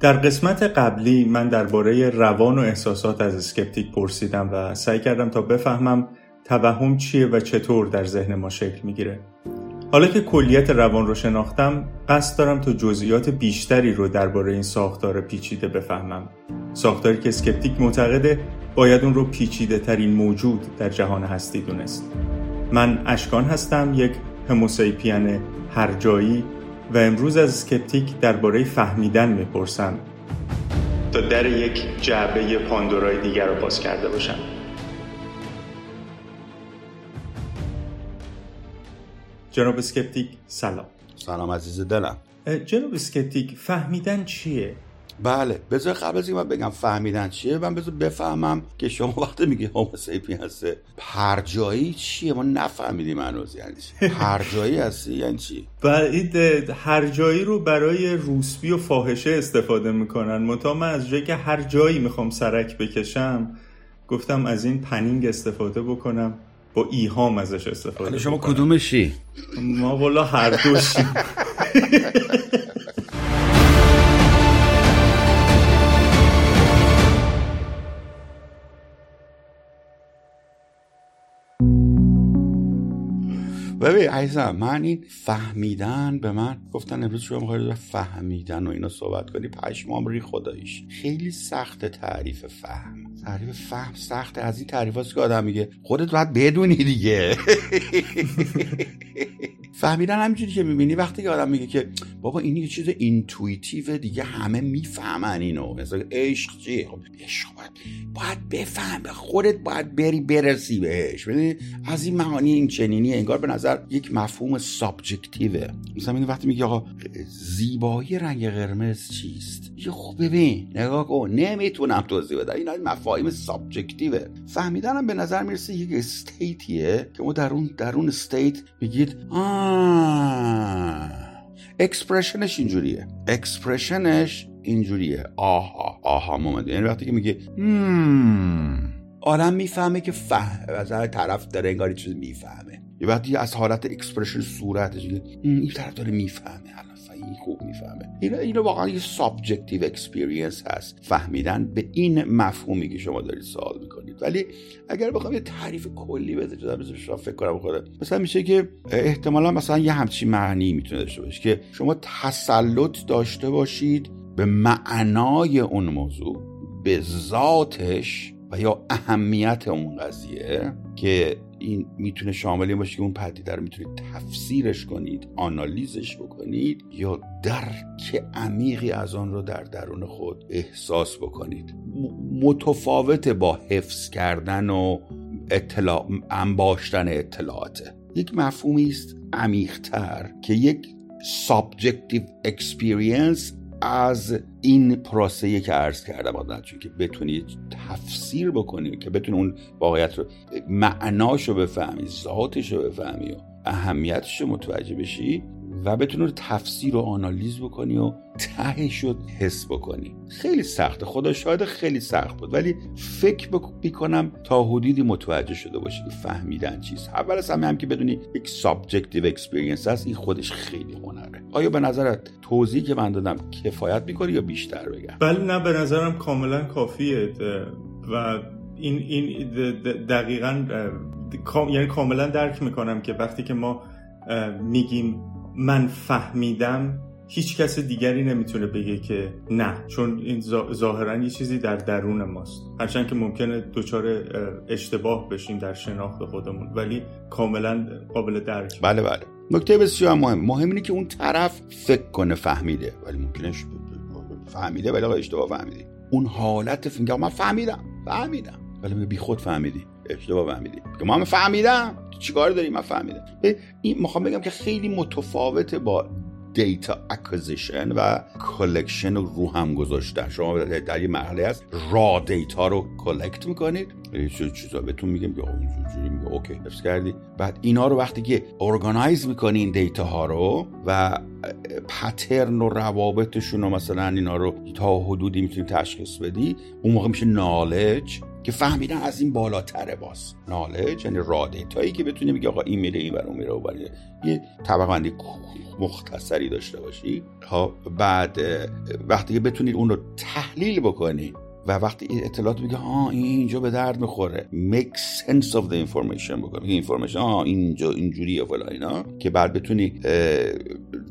در قسمت قبلی من درباره روان و احساسات از اسکپتیک پرسیدم و سعی کردم تا بفهمم توهم چیه و چطور در ذهن ما شکل می‌گیره. حالا که کلیت روان رو شناختم قصد دارم تا جزئیات بیشتری رو درباره این ساختار پیچیده بفهمم ساختاری که اسکپتیک معتقده باید اون رو پیچیده ترین موجود در جهان هستی دونست من اشکان هستم یک هموسیپین هر جایی و امروز از Skeptic درباره فهمیدن می‌پرسم. تا در یک جعبه پاندورای دیگر رو باز کرده باشم. جناب اسکپتیک سلام. سلام عزیز دلم. جناب Skeptic فهمیدن چیه؟ بله بذار قبل از من بگم فهمیدن چیه من بذار بفهمم که شما وقتی میگی هوموساپین هستی هرجایی چیه؟ ما نفهمیدیم هنوز یعنی چی. هرجایی هستی؟ یعنی چی؟ بعد هر جایی رو برای روسبی و فاحشه استفاده می‌کنن. متا من از جایی که هر جایی می‌خوام سرک بکشم گفتم از این پنینگ استفاده بکنم با ایهام ازش استفاده شما کدومشی؟ ما والا هر دوشی ببین عزیزم من این فهمیدن به من گفتن امروز شما می‌خواید فهمیدن و اینا صحبت کنی پشمام ریخت خداییش. خیلی سخت تعریف فهم. تعریف فهم سخته از این تعریف که آدم میگه خودت باید بدونی دیگه. فهمیدن همینجوری که می‌بینی. وقتی که آدم میگه که بابا این یه چیز intuitive دیگه همه می‌فهمن اینو. مثلا عشق چیه خب عشق باید, باید بفهم. خودت باید بری برسی بهش. از این معانی این چنینی انگار به نظر یک مفهوم subjective ه مثلا وقتی میگه آقا زیبایی رنگ قرمز چیست؟ یه خوب ببین نگاه کن. نمی‌تونم توضیح بدم. این مفاهیم subjective ه فهمیدنم به نظر می‌رسه یک state یه که ما در اون در اون state میگید expression ش اینجوریه. expression ش اینجوریه. aha aha moment یعنی وقتی که میگه آدم می‌فهمه که فهم از طرف داره انگار چیز می‌فهمه. یه وقتی از حالت expression صورتش این طرف داره می‌فهمه. این خوب می‌فهمه. اینا اینو واقعا یه subjective experience هست. فهمیدن به این مفهومی که شما دارید سوال می‌کنید. ولی اگر بخوام یه تعریف کلی بده شما فکر کنم خود مثلا میشه که احتمالا مثلا یه همچین معنی می‌تونه داشته باشه که شما تسلط داشته باشید به معنای اون موضوع به ذاتش و یا اهمیت اون قضیه که این می‌تونه شامل این باشه که اون پدیده رو می‌تونید تفسیرش کنید آنالیزش بکنید یا درک عمیقی از آن رو در درون خود احساس بکنید. متفاوت با حفظ کردن و اطلاع انباشتن اطلاعاته. یک مفهومی است عمیقتر که یک subjective experience از این پروسه که عرض کردم آدم که بتونی تفسیر بکنی که بتونی اون واقعیت رو معناش رو بفهمی ذاتش رو بفهمی و اهمیتش رو متوجه بشی و بتونی رو تفسیر و آنالیز بکنی و تهش حس بکنی. خیلی سخته. خدا شاید خیلی سخت بود. ولی فکر می‌کنم تا حدودی متوجه شده باشی که فهمیدن چیز. اول از همه هم که بدونی یک subjective experience هست این خودش خیلی هنره آیا به نظرت توضیحی که من دادم کفایت می‌کنی یا بیشتر بگم؟ بله نه به نظرم کاملا کافیه. و این این دقیقا یعنی کاملا درک می‌کنم که وقتی که ما میگیم من فهمیدم هیچ کس دیگری نمی‌تونه بگه که نه. چون این ظاهرا یه چیزی در درون ماست. هرچند که ممکنه دچار اشتباه بشیم در شناخت خودمون ولی کاملا قابل درک. بله بله. نکته بسیار مهم. مهم اینه که اون طرف فکر کنه فهمیده. ولی ممکنه فهمیده ولی اشتباه فهمیده اون حالت فکر من فهمیدم فهمیدم. ولی بی خود فهمیدی. اشتباه فهمیدی. که من فهمیدم. چیکار داری؟ من فهمیدم. این می‌خوام بگم که خیلی متفاوته با data acquisition و collection رو هم گذاشتن شما در یه مرحله هست raw data رو collect می‌کنید. چه چیزا بهتون میگم که اینجوری میگه okay حفظ کردی. بعد اینا رو وقتی که organize می‌کنی این data ها رو و pattern و روابطشون رو مثلا اینا رو تا حدودی می‌تونی تشخیص بدی اون موقع میشه knowledge که فهمیدن از این بالاتره باز. knowledge یعنی raw data یی که بتونی بگی آقا این میره این برون میره و یه طبقه بندی مختصری داشته باشی. خب بعد وقتی که بتونید اون رو تحلیل بکنی و وقتی این اطلاعات بگه ها این اینجا به درد می‌خوره. Make sense of the information بکنه این information ها اینجا اینجوری و اینا. که بعد بتونی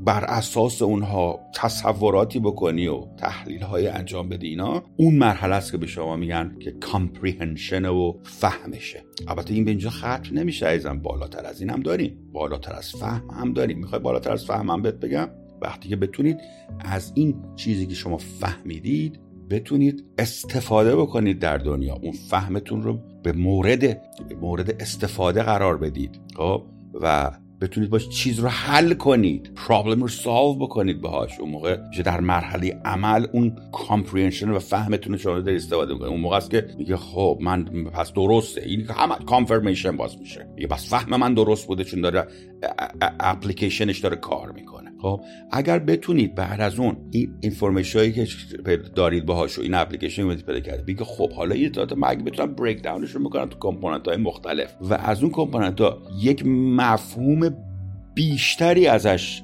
بر اساس اونها تصوراتی بکنی و تحلیل های انجام بدی اینا اون مرحله است که به شما میگن که کامپریهنشن و فهمشه. البته این به اینجا ختم نمیشه ایزم بالاتر از این هم داریم. بالاتر از فهم هم داریم. می‌خوای بالاتر از فهم هم بهت بگم؟ وقتی که بتونید از این چیزی که شما فهمیدید بتونید استفاده بکنید در دنیا. اون فهمتون رو به مورد مورد استفاده قرار بدید. خب؟ و بتونید باش چیز رو حل کنید. پرابلم رو سالو بکنید باهاش. اون موقع که در مرحله عمل اون کامپریهنشن و فهمتون رو شما استفاده می‌کنید. اون موقع است که میگه خب من پس درسته. این همه کانفرمیشن باز میشه. میگه بس فهم من درست بوده چون داره اپلیکیشنش داره کار می‌کنه. خب اگر بتونید بعد از اون این information هایی که دارید باهاش و این اپلیکیشن رو پیدا کرده بگه خب حالا یه تا من بتونم break down ش رو می‌کنم تو component های مختلف و از اون component ها یک مفهوم بیشتری ازش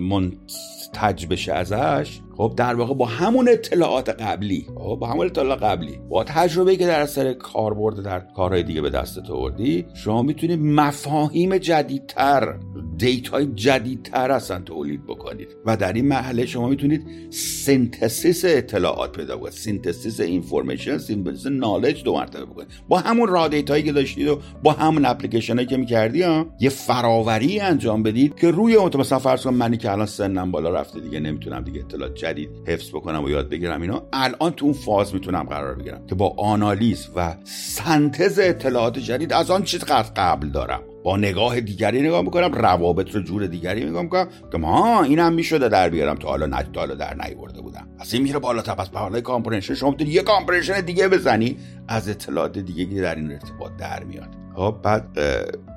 منتج بشه ازش خب در واقع با همون اطلاعات قبلی خب با همون اطلاعات قبلی با تجربه که در اثر کاربرد در کارهای دیگه به دستت آوردی شما می‌تونید مفاهیم جدیدتر data ی جدیدتر اصلا تولید بکنید و در این مرحله شما می‌تونید synthesis اطلاعات پیدا کنید synthesis information synthesis knowledge دو مرتبه بکنید. با همون raw data یی که داشتید و با همون اپلیکیشن هایی که می‌کردی ها یه فراوری انجام بدید که روی اون مثلا فرض کن منی که الان سنم بالا رفته دیگه نمی‌تونم دیگه اطلاعات جدید حفظ بکنم و یاد بگیرم اینا الان تو اون فاز می‌تونم قرار بگیرم که با آنالیز و سنتز اطلاعات جدید از آن چیز قبل دارم. با نگاه دیگری نگاه می‌کنم روابط رو جور دیگری نگاه می‌کنم که ما اینم می‌شده در بیارم. تا حالا نج حالا در نیاورده بودم. از این میره بالا. پس به حالای comprehension شما یه comprehension دیگه بزنی از اطلاعات دیگه در این ارتباط در میاد. بعد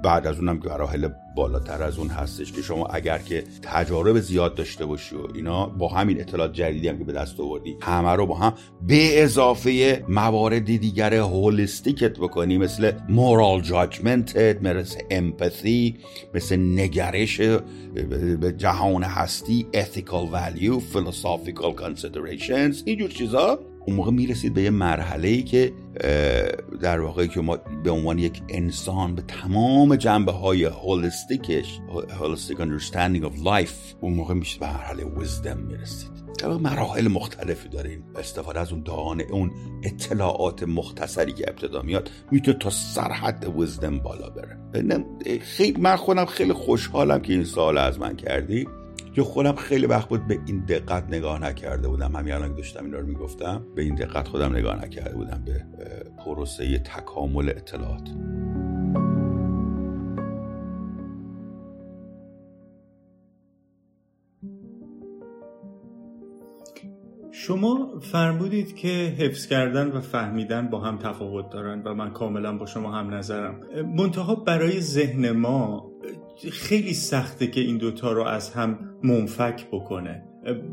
بعد از اونم مراحل بالاتر از اون هستش که شما اگر که تجارب زیاد داشته باشی و اینا با همین اطلاعات جدیدی هم که به دست آوردی همه رو با هم به اضافه موارد دیگر holistic ت بکنی مثل moral judgment ت مثل empathy مثل نگرش به جهان هستی ethical value philosophical considerations اینجور چیزا. اون موقع می‌رسید به یه مرحله ای که در واقع که ما به عنوان یک انسان به تمام جنبه های هولستیکش holistic understanding of life اون موقع میشه به مرحله wisdom می‌رسید. مراحل مختلفی داریم استفاده از اون دانه اون اطلاعات مختصری که ابتدا میاد می‌تونه تا سرحد وزدم بالا بره. خیلی من خودم خیلی خوشحالم که این سال از من کردی. که خودم خیلی وقت بود به این دقت نگاه نکرده بودم. همین الان داشتم این رو می‌گفتم به این دقت خودم نگاه نکرده بودم به پروسه تکامل اطلاعات. شما فرمودید که حفظ کردن و فهمیدن با هم تفاوت دارن و من کاملا با شما هم نظرم. منتها برای ذهن ما خیلی سخته که این دوتا رو از هم منفک بکنه.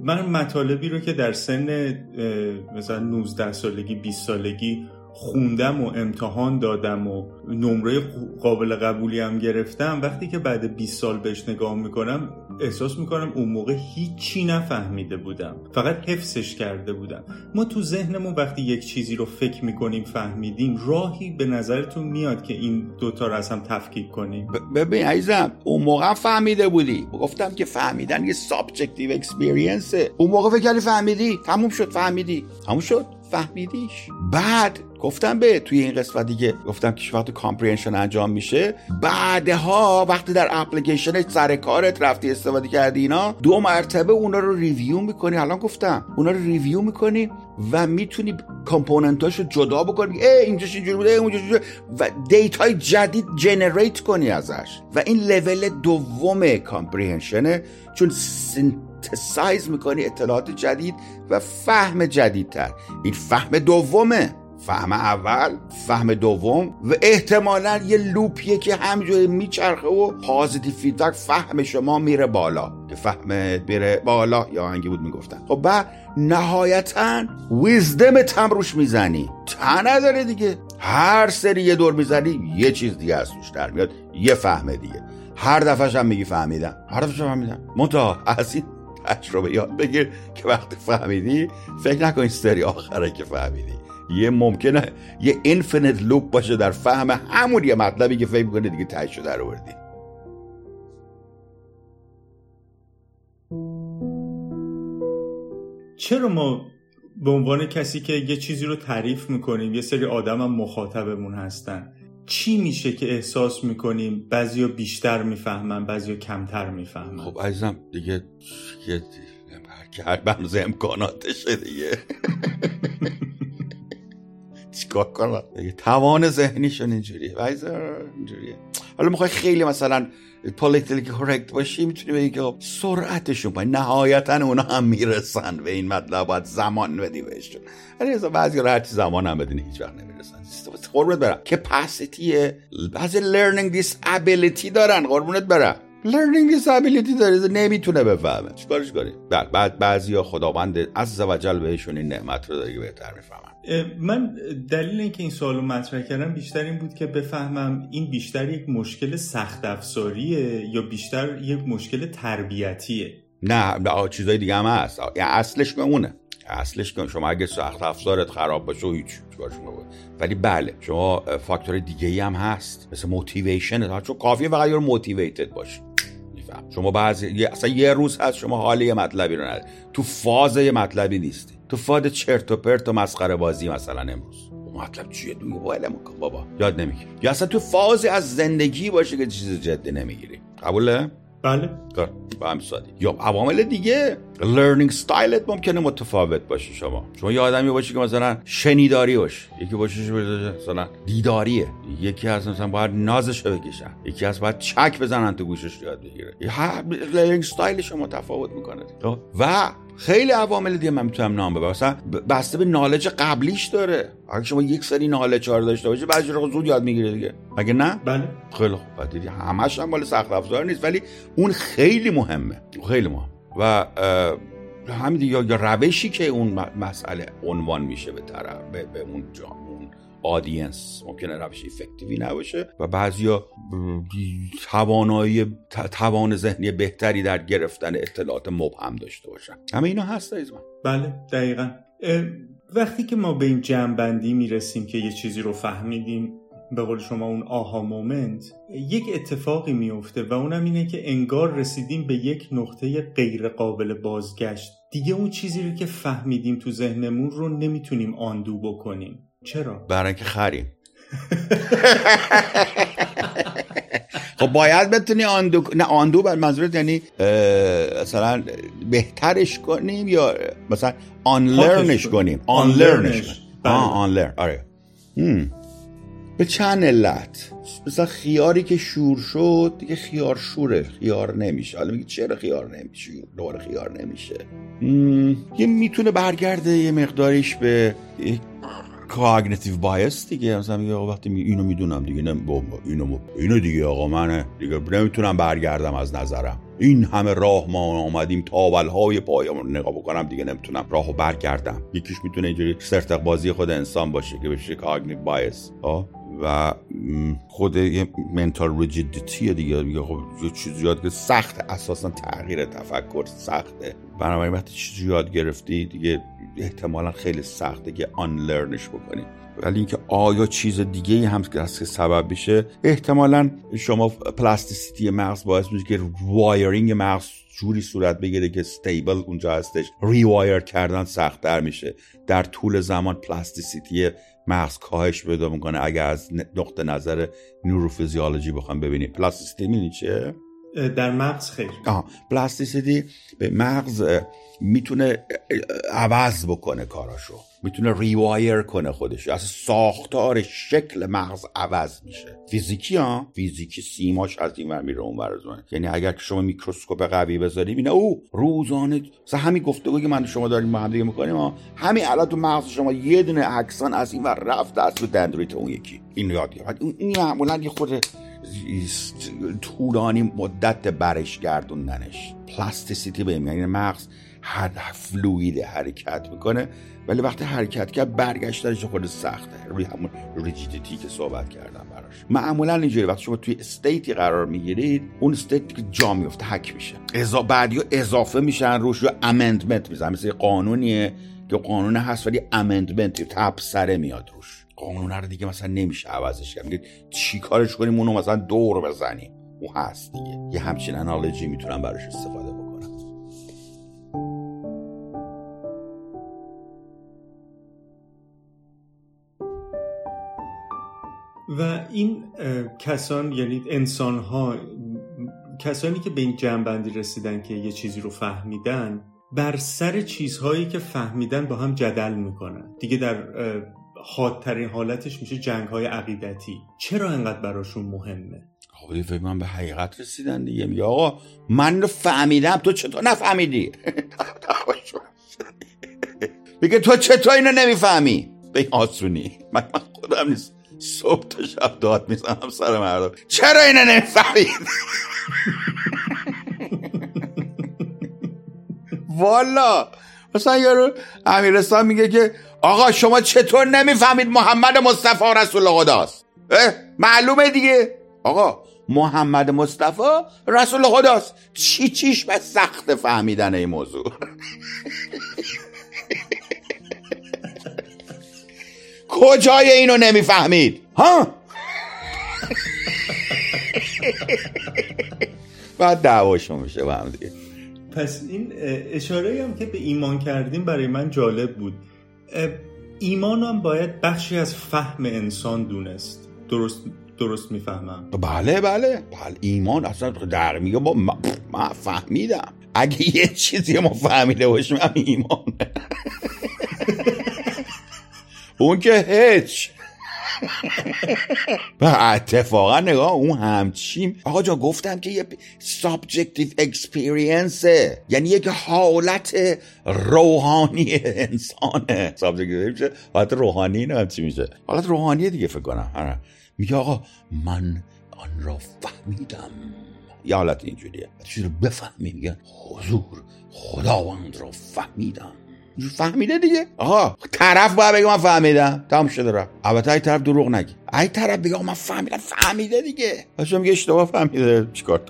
من مطالبی رو که در سن مثلا 19 سالگی 20 سالگی خوندم و امتحان دادم و نمره قابل قبولی هم گرفتم وقتی که بعد 20 سال بهش نگاه می‌کنم احساس می‌کنم اون موقع هیچی نفهمیده بودم. فقط حفظش کرده بودم. ما تو ذهنمون وقتی یک چیزی رو فکر می‌کنیم فهمیدیم راهی به نظرتون میاد که این دوتا رو از هم تفکیک کنیم. ببین عزیزم اون موقع فهمیده بودی. گفتم که فهمیدن یه subjective experience ه اون موقع فکر فهمیدی. تموم شد فهمیدی. تموم شد فهمیدیش. بعد گفتم به توی این قسمت دیگه. گفتم که وقتی comprehension انجام میشه. بعدها وقتی در اپلیکیشن سر کارت رفتی استفاده کردی اینا دو مرتبه اونا رو review می‌کنی. الان گفتم اونا رو review می‌کنی و می‌تونی component اشو جدا بکنی. ای اینجاش اینجوری بوده اونجاش و data ی جدید generate کنی ازش. و این لول دوم comprehension ه چون سایز می‌کنی اطلاعات جدید و فهم جدیدتر. این فهم دومه. فهم اول فهم دوم و احتمالا یه loop یه که همجوری میچرخه و positive feedback فهم شما میره بالا. که فهم میره بالا یا هنگی بود می‌گفتن. خب بعد نهایتا ویزدم روش می‌زنی. تا نداره دیگه. هر سری یه دور می‌زنی یه چیز دیگه از توش در میاد. یه فهمه دیگه. هر دفعه هم میگی فهمیدم. هر دفعه فهمیدم. منتها از این تجربه یاد بگیر که وقتی فهمیدی فکر نکن سری آخره که فهمیدی. یه ممکنه یه اینفینیت لوپ باشه در فهم همون یه مطلبی که فکر می‌کنه دیگه تهش در آوردی چرا ما به عنوان کسی که یه چیزی رو تعریف می‌کنیم یه سری آدم هم مخاطبمون هستن چی میشه که احساس می‌کنیم بعضیا بیشتر می‌فهمن بعضیا کمتر می‌فهمن؟ خب عزیزم دیگه یه هر بنز امکاناتشه دیگه. چیکار کنم؟ توان ذهنیشون اینجوریه. اینجوریه. حالا می‌خوای خیلی مثلا پولیتیکلی کرکت باشی می‌تونی بگی که سرعتشون پایین نهایتا اونا هم می‌رسن به این مطلب باید زمان بدی بهشون. ولی بعضی هر چی زمان هم بدین هیچ وقت نمی‌رسن. قربونت برم. capacity بعضی learning disability دارن. قربونت برم. learning disability داره نمی‌تونه بفهمه. چیکارش کنی؟ بعد بعد بعضیا خداوند عز وجل بهشون این نعمت رو داره بهتر می‌فهمن. من دلیل اینکه این سوالو مطرح کردم بیشتر این بود که بفهمم این بیشتر یک مشکل سخت افزاریه یا بیشتر یک مشکل تربیتیه؟ نه چیزای دیگه هم هست. اصلش به اونه اصلش که شما اگه سخت افزارت خراب باشه هیچ ولی بله شما فاکتور دیگه ای هم هست. مثل موتیویشن چون کافیه فقط یه موتیویتد باشی. شما بعضی اصلا یه روز هست شما حال یه مطلبی رو نداری. تو فاز یه مطلبی نیستی. تو فاز چرت و پرت و مسخره بازی مثلا امروز. مطلب چیه؟ دوی بابا. یاد نمی‌گیری. یا اصلا تو فازی از زندگی باشه که چیز جدی نمی‌گیری. قبوله؟ بله. با هم سادی یا عوامل دیگه. learning style ت ممکنه متفاوت باشه شما. شما یه آدمی باشی که مثلا شنیداری باش یکی باشه مثلا دیداریه. یکی از مثلا باید نازش رو بکشن. یکی از باید چک بزنن تو گوشش یاد بگیره. learning style ش متفاوت می‌کنه. خب؟ و خیلی عوامل دیگه من می‌تونم نام ببرم. مثلا بسته به knowledge قبلیش داره. اگه شما یک سری knowledge ها داشته باشی بعضی رو زود یاد می‌گیره دیگه. مگه نه؟ بله. خیلی خوب. دیدی همش هم مال سخت افزار نیست. ولی اون خیلی مهمه. خیلی مهم. و همین یا روشی که اون مسئله عنوان میشه به طرف به, به اون جا اون آدینس ممکنه روش افکتیوی نباشه و بعضیا توانایی توان ذهنی بهتری در گرفتن اطلاعات مبهم داشته باشن. همه اینا هست ایزمان بله دقیقا. وقتی که ما به این جمعبندی می‌رسیم که یه چیزی رو فهمیدیم به قول شما اون آها مومنت یک اتفاقی میفته و اونم اینه که انگار رسیدیم به یک نقطه غیر قابل بازگشت. دیگه اون چیزی رو که فهمیدیم تو ذهنمون رو نمی‌تونیم آندو بکنیم. چرا؟ برای اینکه خریم. خب باید بتونی آندو نه آندو بر منظورت یعنی مثلا بهترش کنیم یا مثلا آن لرنش کنیم؟ آن لرنش آن لرن آره. به چند علت مثلا خیاری که شور شد دیگه خیار شوره خیار نمیشه. حالا میگه چرا خیار نمیشه؟ دوباره خیار نمیشه. یه می‌تونه برگرده یه مقداریش به cognitive bias دیگه. مثلا میگه وقتی اینو می‌دونم دیگه نه اینو اینو دیگه آقا منه دیگه نمی‌تونم برگردم از نظرم. این همه راه ما آمدیم تاولهای پایمون نگاه بکنم دیگه نمی‌تونم. راهو برگردم. یکیش می‌تونه اینجوری سرتق بازی خود انسان باشه که بشه cognitive bias و خود یه mental rigidity دیگه میگه خب یه چیزی یاد که سخت اساسا تغییر تفکر سخته. بنابراین وقتی چیزی یاد گرفتی دیگه احتمالا خیلی سخته که unlearn ش بکنی. ولی اینکه آیا چیز دیگه هم که سبب بشه احتمالا شما plasticity مغز باعث میشه که wiring مغز جوری صورت بگیره که stable اونجا هستش. rewire کردن سختتر میشه. در طول زمان plasticity مغز کاهش پیدا می‌کنه اگر از نقطه نظر نوروفیزیولوژی بخوام ببینیم. plasticity می‌دونی چه در مغز خیر. آه plasticity به مغز می‌تونه عوض بکنه کاراشو. می‌تونه rewire کنه خودش. از ساختار شکل مغز عوض میشه. فیزیکی ها فیزیکی سیماش از این ور میره اون ور یعنی اگر شما میکروسکوپ قوی بذاریم اینه او روزانه مثلا همین گفتگو که من شما داریم با هم دیگه می‌کنیم همین الان تو مغز شما یه دونه axon از این ور رفت از تو دندریت اون یکی. این یاد این معمولا یه خود طولانی مدت برش گردوندنش. plasticity به یعنی مغز هر fluid حرکت می‌کنه. ولی وقتی حرکت کرد برگشتنش خود سخته. روی همون rigidity که صحبت کردم براش. معمولا اینجوری وقتی شما توی state ی قرار می‌گیرید اون state که جا میفته حک میشه. ازا بعدی اضافه میشن روش یا amendment میزن مثل قانونیه که قانون هست ولی amendment تبصره میاد روش. قانون رو دیگه مثلا نمیشه عوضش کرد. چی کارش کنیم؟ اونو مثلا دور بزنیم. اون هست دیگه. یه همچین انالوجی می‌تونم براش استفاده بکنم. و این کسان یعنی انسان ها کسانی که به این جنبندی رسیدن که یه چیزی رو فهمیدن بر سر چیزهایی که فهمیدن با هم جدل می‌کنن. دیگه در حادترین حالتش میشه جنگ های عقیدتی. چرا انقدر براشون مهمه؟ خب فکر من به حقیقت رسیدن دیگه. میگه آقا من رو فهمیدم تو چطور نفهمیدی؟ میگه تو چطور اینو نمی‌فهمی؟ به آسونی. من خودم نیست صبح تا شب داد می‌زنم سر مردم. چرا اینو نمی‌فهمید؟ والا. مثلا یارو امیرستان میگه که آقا شما چطور نمی‌فهمید محمد مصطفی رسول خداست؟ معلومه دیگه. آقا محمد مصطفی رسول خداست. چی چیش به سخت فهمیدن این موضوع؟ کجای اینو نمی‌فهمید؟ ها؟ بعد دعواشون میشه با هم دیگه. پس این اشاره هم که به ایمان کردیم برای من جالب بود. ایمان هم باید بخشی از فهم انسان دونست. درست درست می‌فهمم. بله بله. بله ایمان اصلا در میگه با من فهمیدم. اگه یه چیزی ما فهمیده باشیم هم ایمان اون که هیچ. و اتفاقا نگاه اون همچین آقا جا گفتم که یه subjective experience ه یعنی یک حالت روحانی انسانه. subjective میشه حالت روحانی نه چی میشه؟ حالت روحانی دیگه فکر کنم. آره. میگه آقا من آن را فهمیدم. یه حالت اینجوریه. چیز رو بفهمی میگه حضور خداوند را فهمیدم. فهمیده دیگه. آها طرف باید بگه من فهمیدم. تمام شده را البته ای طرف دروغ نگی ای طرف بگه من فهمیدم فهمیده دیگه. پس میگه اشتباه فهمیده. چیکار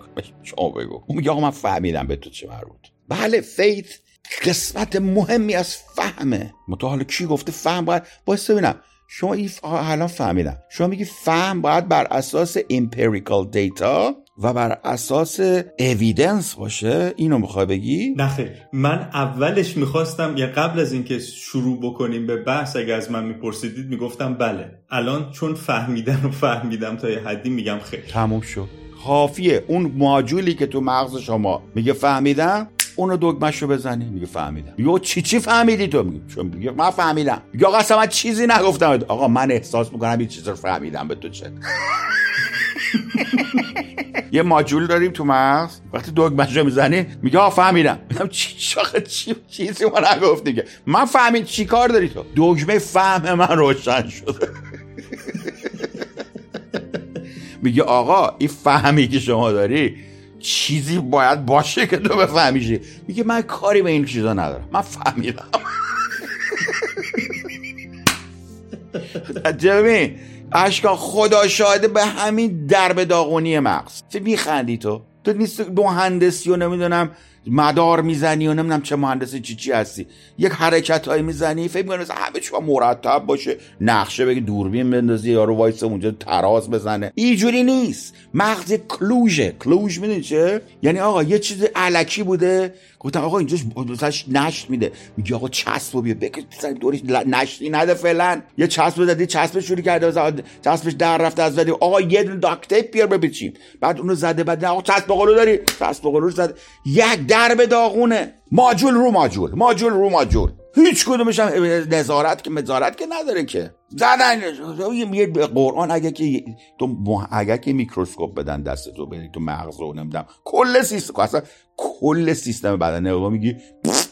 شما بگو. اون میگه آقا من فهمیدم به تو چه مربوط. بله faith قسمت مهمی از فهمه. متو کی گفته فهم باید؟ باید ببینم. شما این الان فهمیدم. شما میگی فهم باید بر اساس empirical data و بر اساس evidence باشه اینو می‌خوای بگی؟ نخیر من اولش می‌خواستم یا قبل از اینکه شروع بکنیم به بحث اگه از من میپرسیدید می‌گفتم بله. الان چون فهمیدن و فهمیدم تا یه حدی میگم خیر. تموم شد. خافیه. اون ماجولی که تو مغز شما میگه فهمیدم اونو دگمش رو بزنی. میگه فهمیدم. یو چی چی فهمیدی تو؟ میگه چون میگه من فهمیدم. میگه آقا من چیزی نگفتم. آقا من احساس می‌کنم این چیز رو فهمیدم به تو چه. یه ماجول داریم تو مغز. وقتی دگمش رو می‌زنی میگه آ فهمیدم. میگم چی شاخه چی چیزی ما نگفت دیگه. من فهمید چی کار داری تو. دگمه فهم من روشن شده. میگه آقا این فهمی که شما داری چیزی باید باشه که تو بفهمیشی. میگه من کاری به این چیزا ندارم. من فهمیدم. جبین اشکا خدا شاهده به همین درب داغونی مغز. چه میخندی تو؟ تو نیست مهندسی و نمی‌دونم مدار می‌زنی و نمی‌دونم چه مهندس چی چی هستی. یک حرکت های می‌زنی فکر می‌کنی همه چی مرتب باشه. نقشه بگی دوربین بندازی یارو وایس اونجا تراز بزنه. اینجوری نیست. مغز kluge ه. kluge می‌دونی چه؟ یعنی آقا یه چیز الکی بوده. گفتم آقا اینجا مثلاش نشت میده. میگه آقا چسب بیا. بکش دوریش. نشتی نده فعلا. یه چسب دادی چسب شروع کرده. چسبش در رفته از ودی آقا یه دونه داکتیپ بیار بپیچیم. بعد اونو زده بعد آقا چسب قلو داری. چسب قلو زده یک درب داغونه. ماجول رو ماجول ماجول رو ماجول. هیچ کدومش هم نظارت که مزارت که نداره که. زدن. یه قرآن اگه که تو اگه که میکروسکوپ بدن دست تو بدی تو مغز رو نمیدم کل سیستم. اصلا کل سیستم بدن. نگاه میگی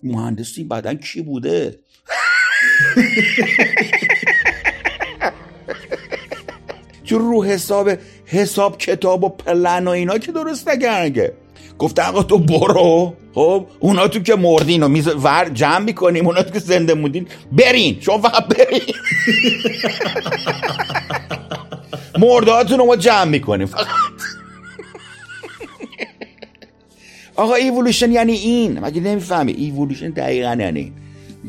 مهندسی بدن کی بوده؟ چون رو حساب حساب کتاب و پلن و اینا که درست نگرنگه گفته آقا تو برو. خب اونا تو که مردین و میز ور جمع می‌کنیم اونا تو که زنده موندین. برین شما فقط برین. مردهاتون رو ما جمع می‌کنیم. فقط. آقا ایولوشن یعنی این. مگه نمی‌فهمی؟ ایولوشن دقیقا یعنی این.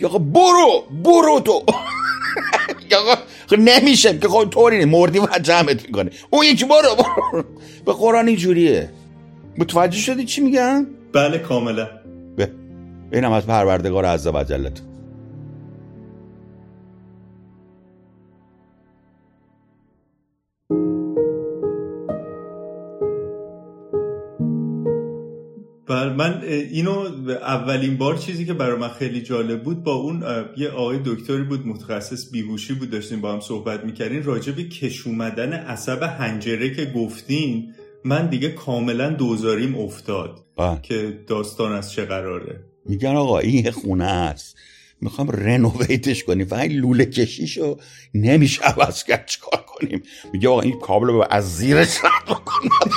آقا برو برو تو. آقا خب نمیشه که خب طوری مردی و جمعت می‌کنه. اون یکی برو برو. به قرآن اینجوریه. متوجه شدی چی میگم؟ بله کاملا به. اینم از پروردگار عز و جلت من اینو اولین بار چیزی که برای من خیلی جالب بود با اون یه آقای دکتری بود متخصص بیهوشی بود داشتیم با هم صحبت می‌کردین راجع به کش اومدن عصب هنجره که گفتین. من دیگه کاملا دوزاریم افتاد آه. که داستان از چه قراره. میگن آقا این خونه است. می‌خوام رنوویتش کنیم. فقط لوله کشیشو نمیشه عوض کرد. چیکار کنیم؟ میگه آقا این کابل رو از زیرش رد کنم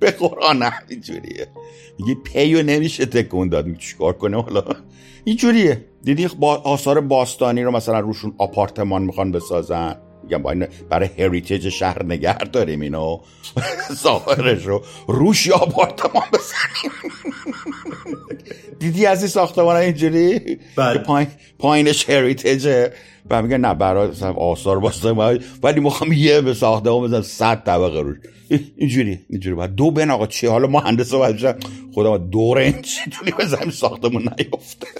به قرآن اینجوریه. میگه پیو نمیشه تکون داد. چیکار کنه حالا؟ اینجوریه. دیدی با آثار باستانی رو مثلا روشون آپارتمان می‌خوان بسازن؟ میگم با برای هریتیج شهر نگه داریم اینو. ظاهرش رو. روش یا آپارتمان بزنیم. دیدی از این ساختمان اینجوری؟ بله. پایین پایینش هریتیجه و میگن نه برای آثار باستان ولی می‌خوام یه به ساختمان بزنم. صد طبقه روش. اینجوری اینجوری. بعد دو بین آقا چی؟ حالا مهندس باید خدا دور این چی بزنیم ساختمون نیفته؟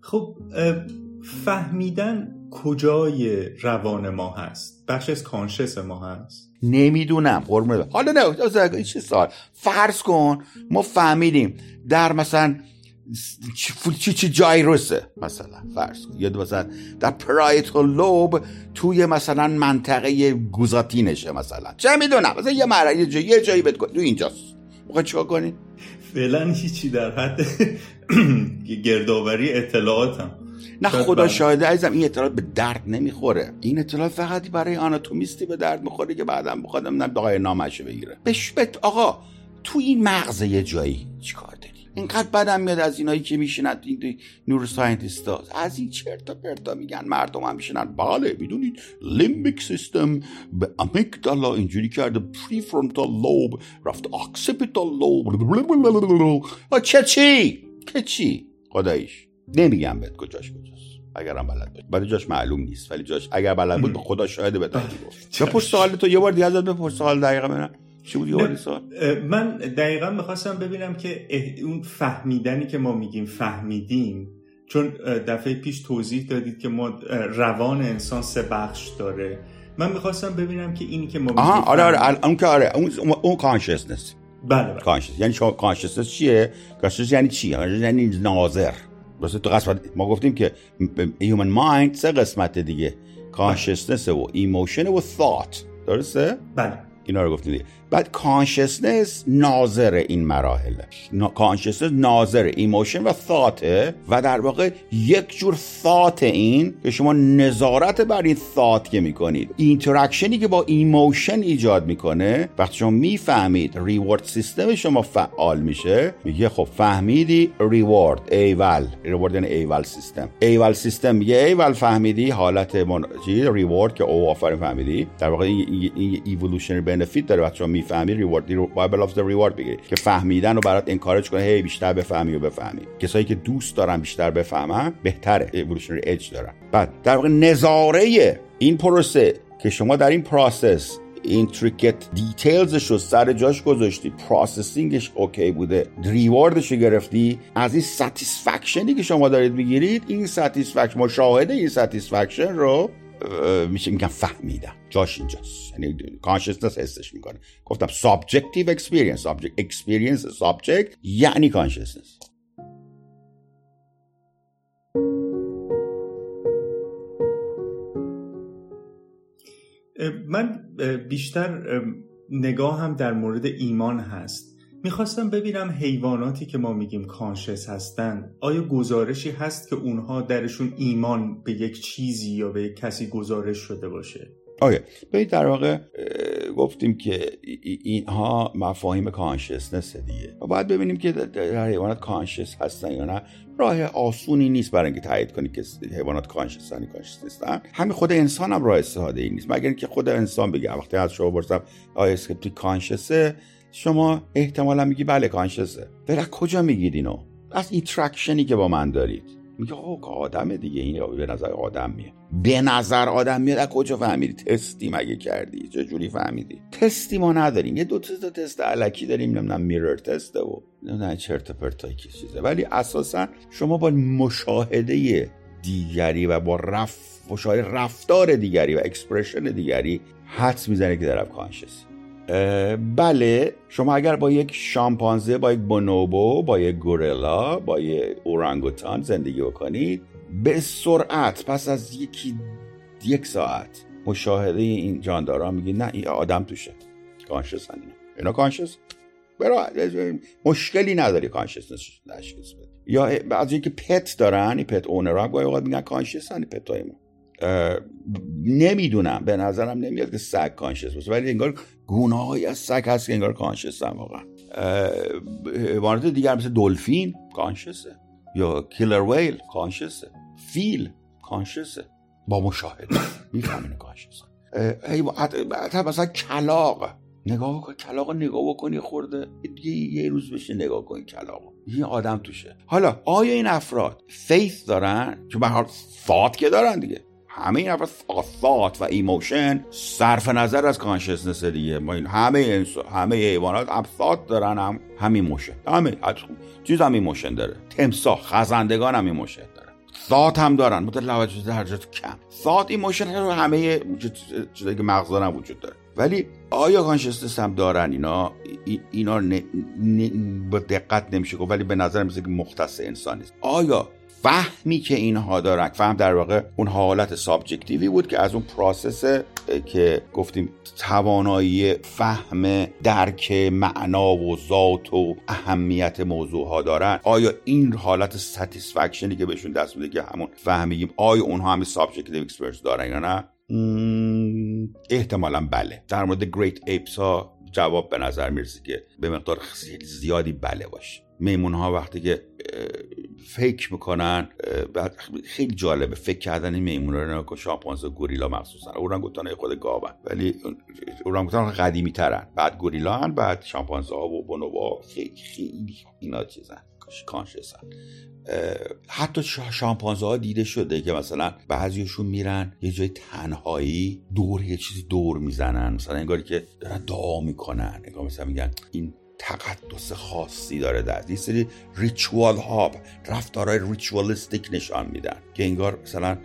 خب فهمیدن کجای روان ما هست؟ بخش از کانشس ما هست. نمی‌دونم قربونه حالا نه چه سال فرض کن ما فهمیدیم در مثلا چی چی جای روسه مثلا فرض کن. یا مثلا در پرایتال لوب توی مثلا منطقه گوزاتینشه مثلا. چه می‌دونم؟ مثلا یه مرحله یه جایی یه جایی بهت تو اینجاست. موقع چیکار کنی؟ فعلا هیچی در حد گردآوری اطلاعاتم. نه خدا شاهده عزیزم این اطلاعات به درد نمی‌خوره. این اطلاعات فقط برای آناتومیستی به درد می‌خوره که بعدا بخواد نه دقای نامش بگیره. بش آقا تو این مغز یه جایی چیکار داری؟ اینقدر بدم میاد از اینایی که میشنن این neuroscientist از این چرتا پرتا میگن مردم هم میشنن بله می‌دونید limbic system به amygdala اینجوری کرده. prefrontal lobe رفت occipital lobe چه چی؟ که چی؟ خداییش. نمیگم بهت کجاش کجاست. اگرم بلد بود بعد جاش معلوم نیست. ولی جاش اگر بلد بود به خدا شاهده به گفت. بپرس سوال تو یه بار دیگه ازت بپرس. سوال دقیقا ببینم چی بود یه سوال؟ من دقیقا می‌خواستم ببینم که اون فهمیدنی که ما میگیم فهمیدیم چون دفعه پیش توضیح دادید که ما روان انسان سه بخش داره. من می‌خواستم ببینم که اینی که ما میگیم آها آره آره اون که آره اون اون consciousness بله بله. conscious یعنی شما consciousness چیه؟ consciousness یعنی چی؟ یعنی ناظر. واسه تو قسمت ما گفتیم که human mind سه قسمت دیگه. consciousness و emotion و thought درسته؟ بله. اینا رو گفتیم دیگه. بعد consciousness ناظر این مراحل consciousness ناظر emotion و thought ه و در واقع یک جور ثات این که شما نظارت بر این ثات که می‌کنید. interaction ی که با emotion ایجاد می‌کنه وقتی شما می‌فهمید reward system شما فعال میشه میگه خب فهمیدی reward ایول. reward یعنی ایول سیستم ایول سیستم میگه ایول فهمیدی حالت من... reward که او آفرین فهمیدی. در واقع این evolutionary benefit داره. بچه‌ها می‌فهمی reward بایبل اف reward بگیری که فهمیدن رو برات encourage کنه هی بیشتر بفهمی و بفهمی. کسایی که دوست دارن بیشتر بفهمن بهتر اِوولوشنری اج دارن. بعد در واقع نظاره این پروسه که شما در این process intricate details ش رو سر جاش گذاشتی processing ش okay بوده reward ش رو گرفتی از این satisfaction ی که شما دارید می‌گیرید این satisfaction مشاهده این satisfaction رو میشه میگم فهمیدم. جاش اینجاست. یعنی consciousness حسش می‌کنه. گفتم subjective experience experience subject یعنی consciousness من بیشتر نگاهم در مورد ایمان هست. می‌خواستم ببینم حیواناتی که ما میگیم conscious هستن آیا گزارشی هست که اونها درشون ایمان به یک چیزی یا به یک کسی گزارش شده باشه؟ آیا ببینید در واقع گفتیم که اینها مفاهیم consciousness دیگه. و باید ببینیم که در حیوانات conscious هستن یا نه. راه آسونی نیست برای اینکه تایید کنی که حیوانات conscious ن conscious نیستن. همین خود انسان هم راه ساده ای نیست. مگر اینکه خود انسان بگه وقتی از شما پرسم آیا skeptic conscious ه شما احتمالا میگی بله conscious ه ولی کجا میگید اینو؟ از این که با من دارید. میگه آقا آدم دیگه. این به نظر آدم میاد به نظر آدم میاد. از کجا فهمیدی؟ تستی مگه کردی. چه جوری فهمیدی؟ تستی ما نداریم. یه دو تا تست الکی داریم. نمی‌دونم mirror test و نه چرت پرتای چیزه. ولی اساسا شما با مشاهده دیگری و با رف مشاهده رفتار دیگری و expression دیگری حدس می‌زنه که طرف conscious ی بله شما اگر با یک شامپانزه با یک بونوبو با یک گوریلا با یک اورانگوتان زندگی بکنید به سرعت پس از یکی یک ساعت مشاهده این جاندارا میگی نه این آدم توشه. کانشس اینا اینا کانشس مشکلی نداری کانشس نشکس یا بعضی که پت دارن این پت اونرها گاهی اوقات میگن کانشس هنی پت های ما. نمی‌دونم. به نظرم نمیاد که سگ کانشس باشه. ولی انگار گناهی از سگ هست که انگار کانشس هم واقعا. حیوانات دیگر مثل دلفین conscious ه یا killer whale conscious ه فیل conscious ه با مشاهده. می‌فهمین conscious ه حتی مثلا کلاغ نگاه بکن. کلاغ نگاه بکنی خورده. یه, یه روز بشه نگاه کن کلاغ این آدم توشه. حالا آیا این افراد faith دارن؟ که به حال که دارن دیگه. همه این و emotion صرف نظر از consciousness دیگه. ما این همه همه حیوانات ثات دارن هم هم emotion همه چیز هم emotion داره. تمساح خزندگان هم emotion داره. thought هم دارن. متوجه درجات کم. thought emotion رو همه چیزایی که مغز دارن وجود داره. ولی آیا consciousness هم دارن اینا؟ اینا با دقت نمیشه گفت ولی به نظر میسه که مختص انسان نیست. آیا فهمی که اینها دارن. فهم در واقع اون حالت subjective ی بود که از اون process که گفتیم توانایی فهم درک معنا و ذات و اهمیت موضوع ها دارن. آیا این حالت satisfaction ی که بهشون دست میده که همون فهمیگیم آیا اونها هم subjective experience دارن یا نه؟ احتمالا بله. در مورد great apes ها جواب به نظر می‌رسه که به مقدار خیلی زیادی بله باشه. میمون ها وقتی که فکر می‌کنن خیلی جالبه فکر کردن این میمون رو شامپانزه گوریلا مخصوصا. اورانگوتان خود گاون ولی اورانگوتان قدیمی ترن بعد گوریلا هن بعد شامپانزه ها و بونوبا خیلی خیلی اینا چیزن. کانشسن. حتی شامپانزه ها دیده شده که مثلا بعضیشون میرن یه جای تنهایی دور یه چیزی دور می‌زنن. مثلا انگاری که دارن دعا می‌کنن. انگار مثلا میگن این تقدس خاصی داره در این سری ritual ها رفتارهای ritualistic نشان میدن که انگار مثلا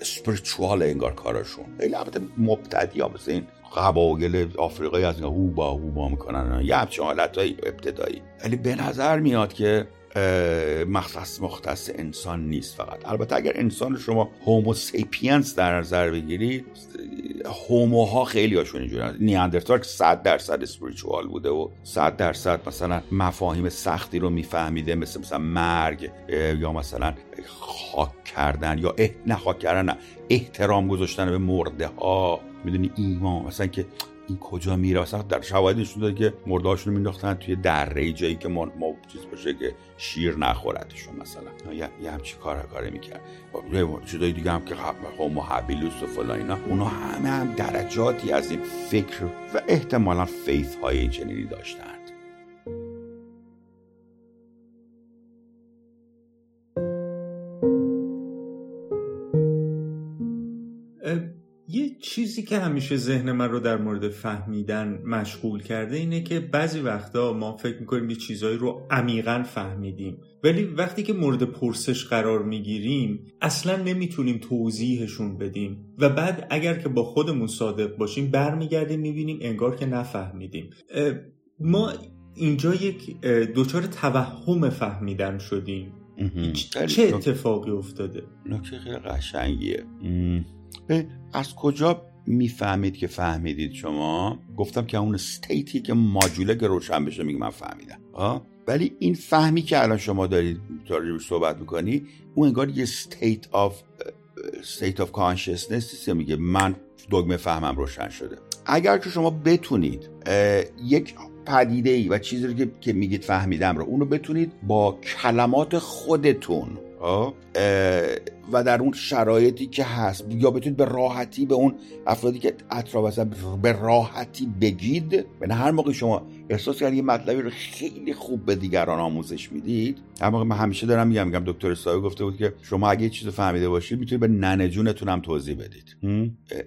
spiritual انگار کارشون خیلی البته مبتدی ها مثل این قبایل آفریقایی از هو با هو با می‌کنن. یه همچین حالت های ابتدایی. ولی به نظر میاد که مختص مختص انسان نیست فقط. البته اگر انسان شما Homo sapiens در نظر بگیرید Homo ها خیلی هاشون اینجوری نیاندرتال که 100 درصد spiritual بوده و 100 درصد مثلا مفاهیم سختی رو میفهمیده مثل مثلا مرگ یا مثلا خاک کردن یا اه... نه خاک کردن نه احترام گذاشتن به مرده ها. می‌دونی ایمان مثلا که این کجا میره در شواهد نشون داده که مرداشون رو مینداختن توی دره جایی که ما, ما چیز باشه که شیر نخوردشون مثلا. یه, یه همچی کار کاره می‌کرد. چیزای دیگه هم که هومو هابیلوس و فلان اینا. اونا همه هم درجاتی از این فکر و احتمالا فیث های داشتن. که همیشه ذهن من رو در مورد فهمیدن مشغول کرده اینه که بعضی وقتا ما فکر می‌کنیم یه چیزهایی رو عمیقا فهمیدیم. ولی وقتی که مورد پرسش قرار می‌گیریم اصلا نمی‌تونیم توضیحشون بدیم. و بعد اگر که با خودمون صادق باشیم برمیگردیم می‌بینیم انگار که نفهمیدیم. ما اینجا یک دچار توهم فهمیدن شدیم. چه اتفاقی افتاده؟ نکته خیلی قشنگیه. از کجا می‌فهمید که فهمیدید شما. گفتم که اون استیتی که ماجوله که روشن بشه میگه من فهمیدم. ولی این فهمی که الان شما دارید روش صحبت می‌کنی اون انگار یه state of state of consciousness میگه من دگمه فهمم روشن شده. اگر که شما بتونید یک پدیده ای و چیزی رو که میگید فهمیدم رو اونو بتونید با کلمات خودتون و در اون شرایطی که هست یا بتونید به راحتی به اون افرادی که اطراف هستن به راحتی بگید. به هر موقع شما احساس کردید یه مطلبی رو خیلی خوب به دیگران آموزش می‌دید هر موقع من همیشه دارم میگم میگم دکتر سایه گفته بود که شما اگه چیز فهمیده باشید می‌تونید به ننه جونتون هم توضیح بدید.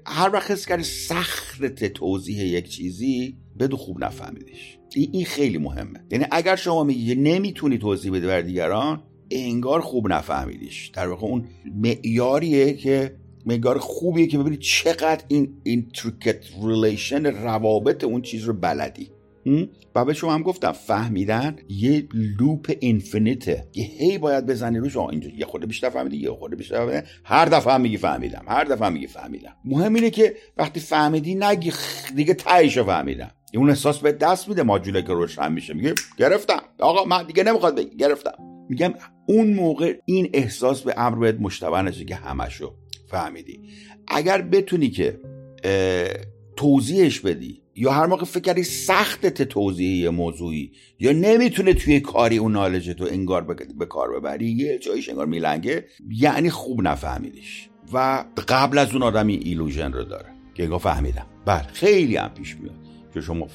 هر وقت حس کردید سخت توضیح یک چیزی بدو خوب نفهمیدش این خیلی مهمه. یعنی اگر شما میگی نمی‌تونی توضیح بدی بر دیگران انگار خوب نفهمیدیش. در واقع اون معیاریه که معیار خوبیه که ببینید چقدر این intricate relation روابط اون چیز رو بلدی. و به شما هم گفتم فهمیدن یه loop infinite ه که هی باید بزنی روش. اینجا یه خورده بیشتر فهمیدی یه خورده بیشتر فهمیدی. هر دفعه هم میگی فهمیدم هر دفعه هم میگی فهمیدم. مهم اینه که وقتی فهمیدی نگی دیگه تهشو فهمیدم. اون احساس بهت دست میده ماجوله که روشن میشه. میگه گرفتم. آقا من دیگه نمی‌خواد بگی گرفتم. میگم اون موقع این احساس به امر باید مشتبه نشه که همشو فهمیدی. اگر بتونی که توضیحش بدی یا هر موقع فکر کردی سختته توضیح موضوعی یا نمی‌تونه توی کاری اون knowledge تو انگار به کار ببری یه جایش انگار میلنگه یعنی خوب نفهمیدیش. و قبل از اون آدمی illusion رو داره که انگار فهمیدم. بله خیلی هم پیش میاد که شما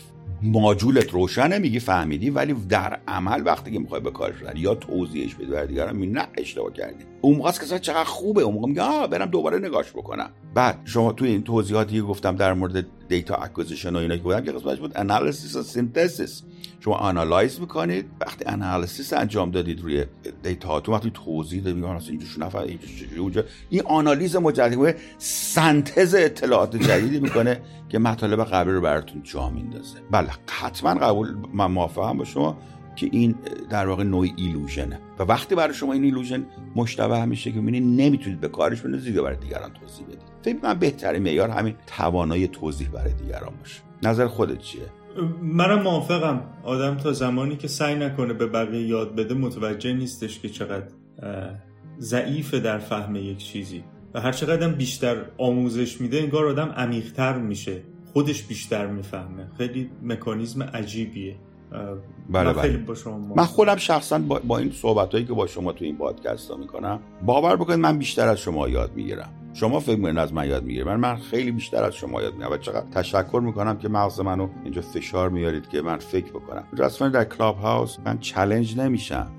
ماجولت روشنه میگی فهمیدی ولی در عمل وقتی که می‌خوای به کارش یا توضیحش بدی برای دیگران می‌بینی نه اشتباه کردی. اون موقع که چقدر خوبه اون موقع میگه آه برم دوباره نگاش بکنم. بعد شما توی این توضیحاتی گفتم در مورد data acquisition و اینا که بودم که قسمتش بود analysis و synthesis شما analyze می‌کنید وقتی analysis انجام دادید روی data تو وقتی توضیح دادید میگن اینجا شو نفر اینجا این آنالیز مجدد سنتز اطلاعات جدیدی می‌کنه که مطالب قبلی رو براتون جا میندازه. بله حتما قبول من موافقم با شما که این در واقع نوع illusion ه. و وقتی برای شما این illusion مشتبه میشه که می‌بینید نمی‌تونید به کارش بندازید برای دیگران توضیح بدید. فکر من بهترین معیار همین توانایی توضیح برای دیگران باشه. نظر خودت چیه؟ منم موافقم. آدم تا زمانی که سعی نکنه به بقیه یاد بده متوجه نیستش که چقدر ضعیف در فهم یک چیزی. و هر چقدر بیشتر آموزش میده انگار آدم عمیقتر میشه. خودش بیشتر می‌فهمه. خیلی مکانیزم عجیبیه. بله بله. من خودم شخصا با, با این صحبت هایی که با شما تو این پادکست ها می‌کنم باور بکنید من بیشتر از شما یاد می‌گیرم. شما فکر می‌کنید از من یاد می‌گیرم من من خیلی بیشتر از شما یاد می‌گیرم. و چقدر تشکر می‌کنم که مغز منو اینجا فشار میارید که من فکر بکنم. رسما در کلاب هاوس من چالش نمیشم.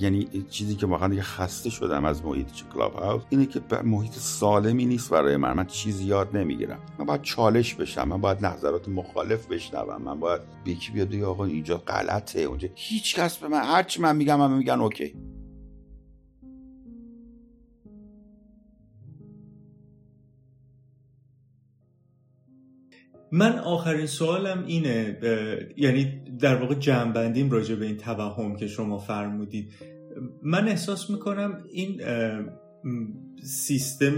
یعنی چیزی که واقعا دیگه خسته شدم از محیط کلاب هاوس اینه که محیط سالمی نیست برای من. من چیزی یاد نمی‌گیرم. من باید چالش بشم. من باید نظرات مخالف بشنوم. من باید یکی بیاد آقا اینجا غلطه. اونجا هیچ کس به من هرچی من میگم من میگن اوکی. من آخرین سوالم اینه یعنی در واقع جمعبندیم راجع به این توهم که شما فرمودید. من احساس می‌کنم این سیستم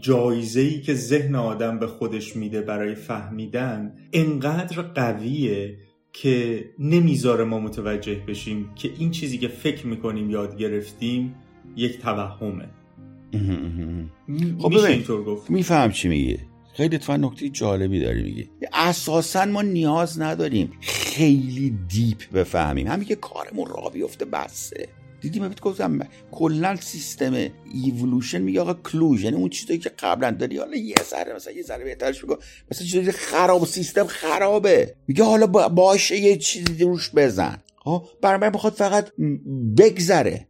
جایزه ای که ذهن آدم به خودش میده برای فهمیدن انقدر قویه که نمی‌ذاره ما متوجه بشیم که این چیزی که فکر می‌کنیم یاد گرفتیم یک توهمه. خب اینطور گفت؟ میفهم چی میگه خیلی اتفاقا نکته جالبی داری میگی. اساسا ما نیاز نداریم خیلی deep بفهمیم. همین که کارمون را بیفته بسه. دیدی من گفتم کلا سیستم ایولوشن میگه آقا kluge یعنی اون چیزایی که قبلا داری. حالا یه ذره مثلا یه ذره بهترش بگو. مثلا چیزی خراب سیستم خرابه. میگه حالا باشه یه چیزی روش بزن. ها برای من بخواد فقط بگذره.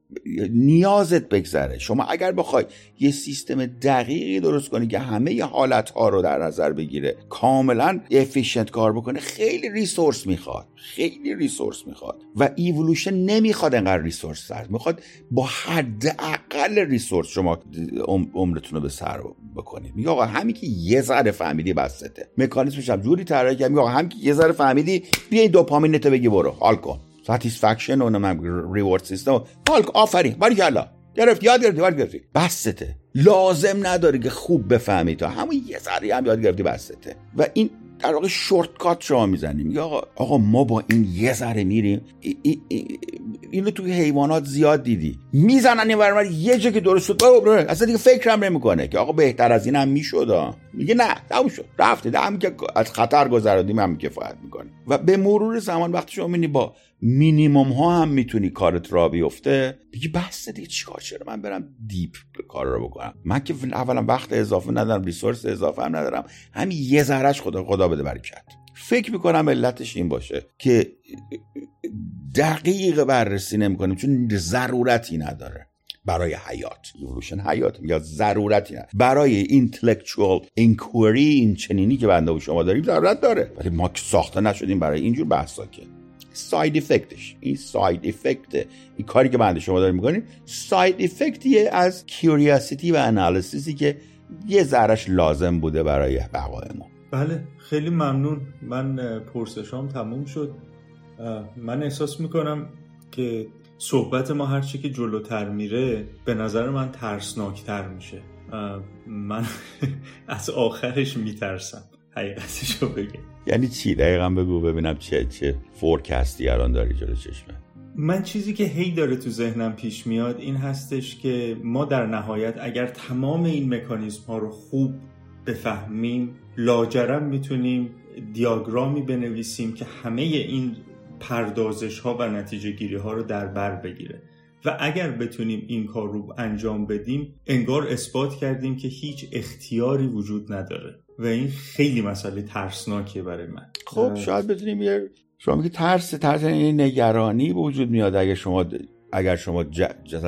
نیازت بگذره. شما اگر بخوای یه سیستم دقیقی درست کنی که همه حالت ها رو در نظر بگیره کاملا efficient کار بکنه خیلی resource می‌خواد. خیلی resource می‌خواد. و evolution نمی‌خواد انقدر resource صرف می‌خواد با حد اقل resource شما عمرتون رو به سر بکنید. میگه آقا همین که یه ذره فهمیدی بسته. مکانیزمش هم جوری طراحی کرد. میگه آقا همین که یه ذره فهمیدی بیا این دوپامینت بگی برو. حال کن. satisfaction اونم reward system حال آفرین. باریکلا گرفت. یاد گرفتی؟ یاد گرفتی؟ بسته لازم نداره که خوب بفهمی تا همون یه ذره هم یاد گرفتی بسته و این در واقع شورت کات شما می‌زنیم یا آقا آقا ما با این یه ذره میریم. ای ای ای اینو توی حیوانات زیاد دیدی. می‌زنن این برمار یه جا که درست شد اصلا دیگه فکرم نمی‌کنه که آقا بهتر از این هم می‌شد میگه نه تموم شد. رفته که از خطر گذراندیم هم کفایت می‌کنه. و به مرور زمان وقتی شما می‌بینی با مینیموم ها هم می‌تونی کارت را بیفته بگی بس دیگه چیکار؟ چرا من برم deep کار رو بکنم؟ من که اولا وقت اضافه ندارم resource اضافه هم ندارم. همین یه ذرهش خدا خدا بده برکت فکر می‌کنم علتش این باشه که دقیق بررسی نمی‌کنیم چون ضرورتی نداره. برای حیات. ایولوشن حیات یا ضرورتی نداره. برای intellectual inquiry این چنینی که بنده و شما داریم ضرورت داره. ولی ما ساخته نشدیم برای اینجور بحثا که. side effect ش این side effect این کاری که بنده شما داریم می‌کنیم side effect یه از curiosity و analysis ی که یه ذرش لازم بوده برای بقای ما. بله خیلی ممنون. من پرسشام تموم شد. من احساس می‌کنم که صحبت ما هرچی که جلوتر میره به نظر من ترسناکتر میشه. من از آخرش میترسم. حقیقتش رو بگم. یعنی چی؟ دقیقا بگو ببینم چه چه فورکستی الان داری جلو چشمه من چیزی که هی داره تو ذهنم پیش میاد این هستش که ما در نهایت اگر تمام این مکانیزم ها رو خوب بفهمیم لاجرم می‌تونیم دیاگرامی بنویسیم که همه این پردازش ها و نتیجه گیری ها رو در بر بگیره. و اگر بتونیم این کار رو انجام بدیم انگار اثبات کردیم که هیچ اختیاری وجود نداره. و این خیلی مسئله ترسناکیه برای من. خب شاید بتونیم یه شما میگه ترس ترس این نگرانی به وجود میاد اگر شما اگر شما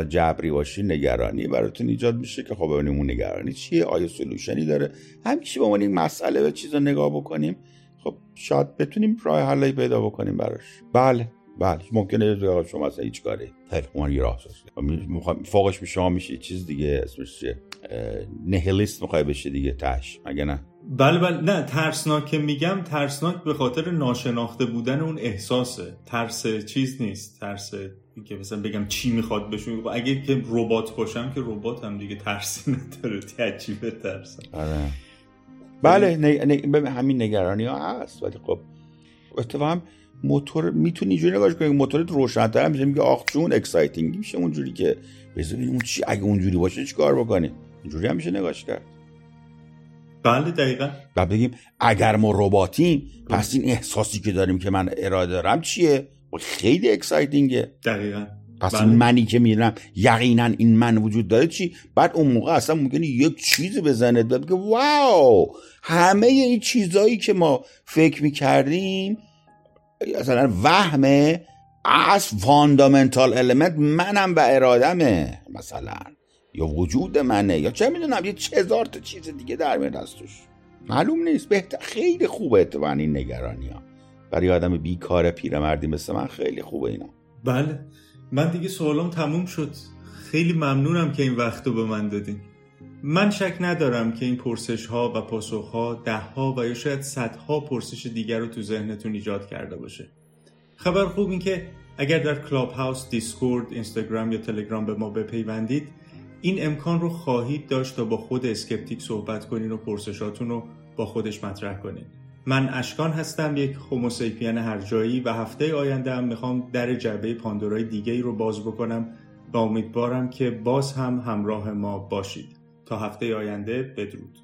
جبری باشی نگرانی براتون ایجاد میشه که خب ببینیم اون نگرانی چیه آیا سلوشنی داره؟ همیشه به عنوان این مسئله به چیزا نگاه بکنیم. خب شاید بتونیم راه حلی پیدا بکنیم براش. بله بله. ممکنه شما اصلا هیچ کاری خیلی اون یه راه فوقش به شما میشه چیز دیگه اسمش چیه؟ نیهیلیست می‌خوای بشه دیگه تهش مگه نه؟ بله بله. نه ترسناک که میگم ترسناک به خاطر ناشناخته بودن اون احساسه. ترس چیز نیست. ترس که مثلا بگم چی می‌خواد بشون اگه که ربات باشم که ربات هم دیگه ترسی نداره. تعجبه ترسم آره. بله نه همین نگرانی ها هست. ولی خب اتفاقا موتور می‌تونی اینجوری نگاهش کنی. موتورت روشن‌تر میشه. میگه آخ جون exciting میشه اونجوری که بذار اون چی اگه اونجوری باشه چیکار بکنی؟ اینجوری هم میشه نگاهش کرد. بله دقیقا. و بگیم اگر ما رباتیم پس این احساسی که داریم که من اراده دارم چیه؟ خیلی اکسایتینگه. دقیقا. پس بله. منی که میرم یقینا این من وجود داره چی؟ بعد اون موقع اصلا ممکنه یک چیزی بزنه که واو همه این چیزایی که ما فکر می‌کردیم اصلا وهمه از fundamental element منم و ارادمه مثلا. یا وجود منه یا چه می‌دونم یه چه هزار تا چیز دیگه در میاد از توش معلوم نیست بهتر خیلی خوبه اتفاقا این نگرانی ها برای آدم بیکار پیرمردی مثل من خیلی خوبه اینا. بله من دیگه سوالم تموم شد. خیلی ممنونم که این وقت رو به من دادین. من شک ندارم که این پرسش ها و پاسخ ها ده ها و یا شاید صدها پرسش دیگر رو تو ذهنتون ایجاد کرده باشه. خبر خوب این که اگر در کلاب هاوس، دیسکورد، اینستاگرام یا تلگرام به ما بپیوندید این امکان رو خواهید داشت تا با خود اسکپتیک صحبت کنین و پرسشاتون رو با خودش مطرح کنین. من اشکان هستم یک هوموساپین هر جایی و هفته آینده هم می‌خوام در جعبه پاندورای دیگه ای رو باز بکنم و امیدوارم که باز هم همراه ما باشید. تا هفته آینده بدرود.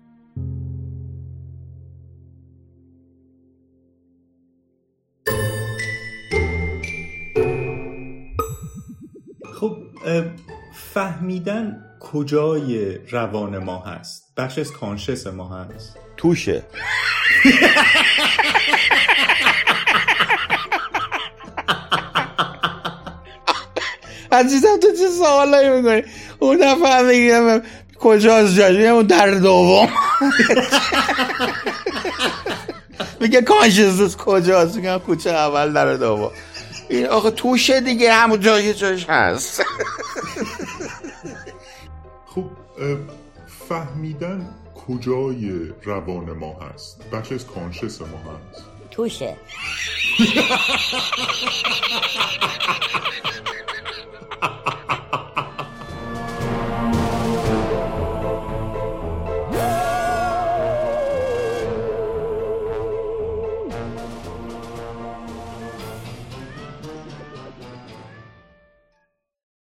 خب فهمیدن کجای روان ما هست. بخش از کانشس ما هست. توشه. عزیزم تو چه سوالایی می‌کنی؟ اون میگم کجاست جاش. اون در دوم. میگه کانشنس کجاست؟ میگم کوچه اول در دوم. این آقا توشه دیگه همون جایی جاش هست. فهمیدن کجای روان ما هست؟ بخش از کانشس ما هست. توشه.